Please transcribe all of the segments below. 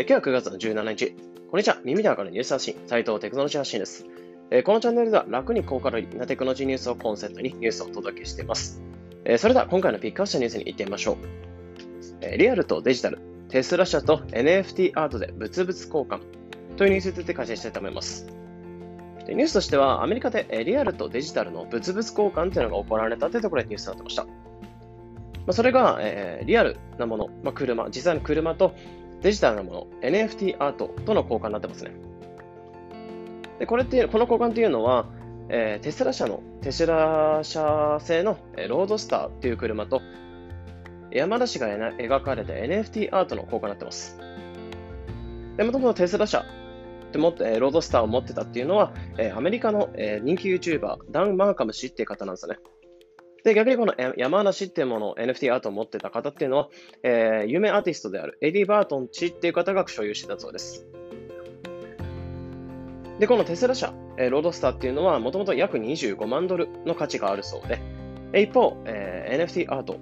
え、今日は9月の17日。こんにちは。耳でわかるニュース発信、斉藤テクノロジー発信です。え、このチャンネルでは楽に高カロリーなテクノロジーニュースをコンセプトにニュースをお届けしています。え、それでは今回のピックアップしたニュースに行ってみましょう。えリアルとデジタル、テスラ社と NFT アートで物々交換というニュースについて解説したいと思います。ニュースとしては、アメリカでリアルとデジタルの物々交換というのが行われたというところでニュースになってました。ま、それが、え、リアルなもの、まあ、車、実際の車とデジタルなもの、NFT アートとの交換になってますね。でこれってこの交換というのは、えー、テスラ社の、テスラ社製の、えー、ロードスターという車と、山田氏が描かれた NFT アートの交換になってます。で、もともとテスラ社ってもって、えー、ロードスターを持ってたっていうのは、えー、アメリカの、えー、人気 YouTuber、ダン・マーカム氏っていう方なんですよね。で、逆にこの山梨っていうものを NFT アートを持ってた方っていうのは、えー、有名アーティストであるエディ・バートン氏っていう方が所有してたそうです。で、このテスラ社、えー、ロードスターっていうのは、もともと約25万ドルの価値があるそうで、一方、えー、NFT アート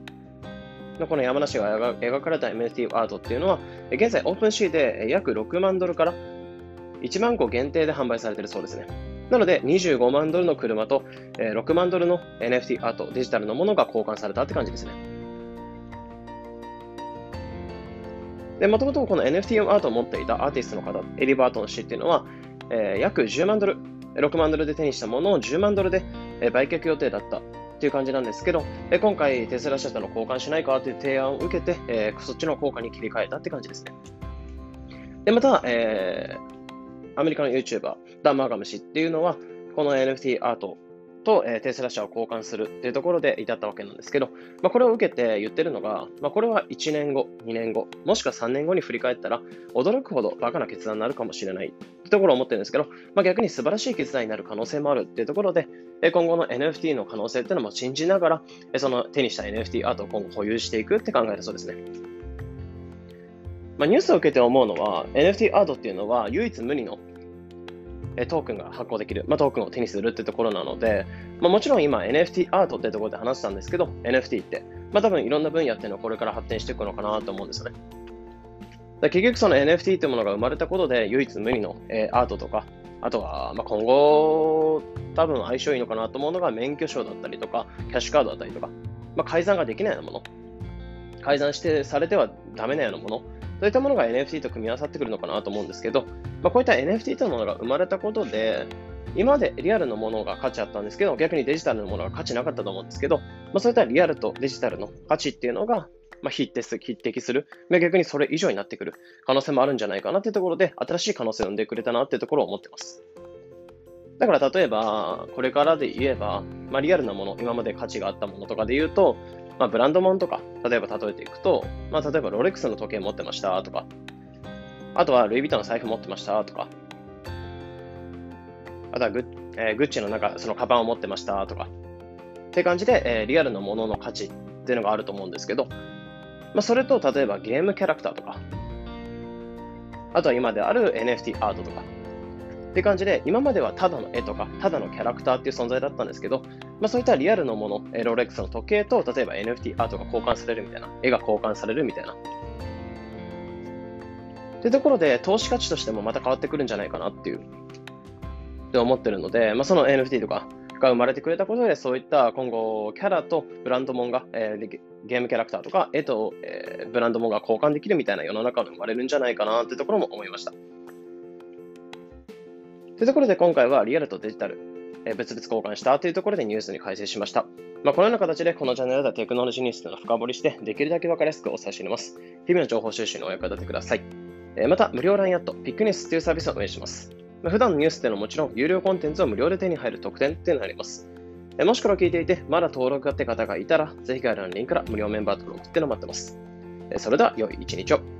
のこの山梨が描かれた NFT アートっていうのは、現在 OpenSea で約6万ドルから1万個限定で販売されているそうですね。なので、25万ドルの車と、えー、6万ドルの NFT アート、デジタルのものが交換されたって感じですね。で、もともとこの NFT アートを持っていたアーティストの方、エリバートン氏っていうのは、えー、約10万ドル、6万ドルで手にしたものを10万ドルで、えー、売却予定だったっていう感じなんですけど、えー、今回テスラ社との交換しないかという提案を受けて、えー、そっちの効果に切り替えたって感じですね。で、また、えー、アメリカの YouTuber、ダン・マーガム氏っていうのは、この NFT アートと、えー、テスラ社を交換するっていうところで至ったわけなんですけど、まあ、これを受けて言ってるのが、まあ、これは1年後、2年後、もしくは3年後に振り返ったら、驚くほどバカな決断になるかもしれないってところを思ってるんですけど、まあ、逆に素晴らしい決断になる可能性もあるっていうところで、今後の NFT の可能性っていうのも信じながら、その手にした NFT アートを今後保有していくって考えるそうですね。まあ、ニュースを受けて思うのは、NFT アートっていうのは唯一無二のトークンが発行できる、まあ、トークンを手にするってところなので、まあ、もちろん今 NFT アートってところで話したんですけど、NFT って、まあ、多分いろんな分野っていうのはこれから発展していくのかなと思うんですよね。結局その NFT ってものが生まれたことで唯一無二の、えー、アートとか、あとは、まあ、今後多分相性いいのかなと思うのが免許証だったりとか、キャッシュカードだったりとか、まあ、改ざんができないようなもの、改ざんしてされてはダメなようなもの、そういったものが NFT と組み合わさってくるのかなと思うんですけど、まあ、こういった NFT というものが生まれたことで、今までリアルのものが価値あったんですけど、逆にデジタルのものが価値なかったと思うんですけど、まあ、そういったリアルとデジタルの価値っていうのが、まあ、匹敵す匹敵する、ま、逆にそれ以上になってくる可能性もあるんじゃないかなっていうところで、新しい可能性を生んでくれたなっていうところを思ってます。だから例えば、これからで言えば、まあ、リアルなもの、今まで価値があったものとかで言うと、まあ、ブランドもんとか、例えば例えていくと、まあ、例えばロレックスの時計持ってましたとか、あとはルイ・ヴィトンの財布持ってましたとか、あとはグ,、えー、グッチのなんかそのカバンを持ってましたとか、って感じで、えー、リアルのものの価値っていうのがあると思うんですけど、まあ、それと例えばゲームキャラクターとか、あとは今である NFT アートとか、って感じで、今まではただの絵とか、ただのキャラクターっていう存在だったんですけど、まあ、そういったリアルのもの、えロレックスの時計と、例えば NFT アートが交換されるみたいな、絵が交換されるみたいな。というところで、投資価値としてもまた変わってくるんじゃないかなっていう、って思ってるので、まあ、その NFT とかが生まれてくれたことで、そういった今後、キャラとブランドもんが、えー、ゲームキャラクターとか、絵と、えー、ブランドもんが交換できるみたいな世の中が生まれるんじゃないかなってところも思いました。というところで今回はリアルとデジタル、えー、別々交換したというところでニュースに解説しました。まあ、このような形でこのチャンネルではテクノロジーニュースというのを深掘りして、できるだけ分かりやすくお伝えしています。日々の情報収集にお役立てください。また、無料 LINE アット、ピックニュースというサービスを運営します。ま、普段のニュースっていうのはもちろん、有料コンテンツを無料で手に入る特典っていうのあります。もしこれを聞いていて、まだ登録がって方がいたら、ぜひ概要欄のリンクから無料メンバー登録っていうのを待ってます。それでは、良い一日を。